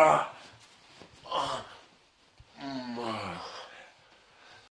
Ah,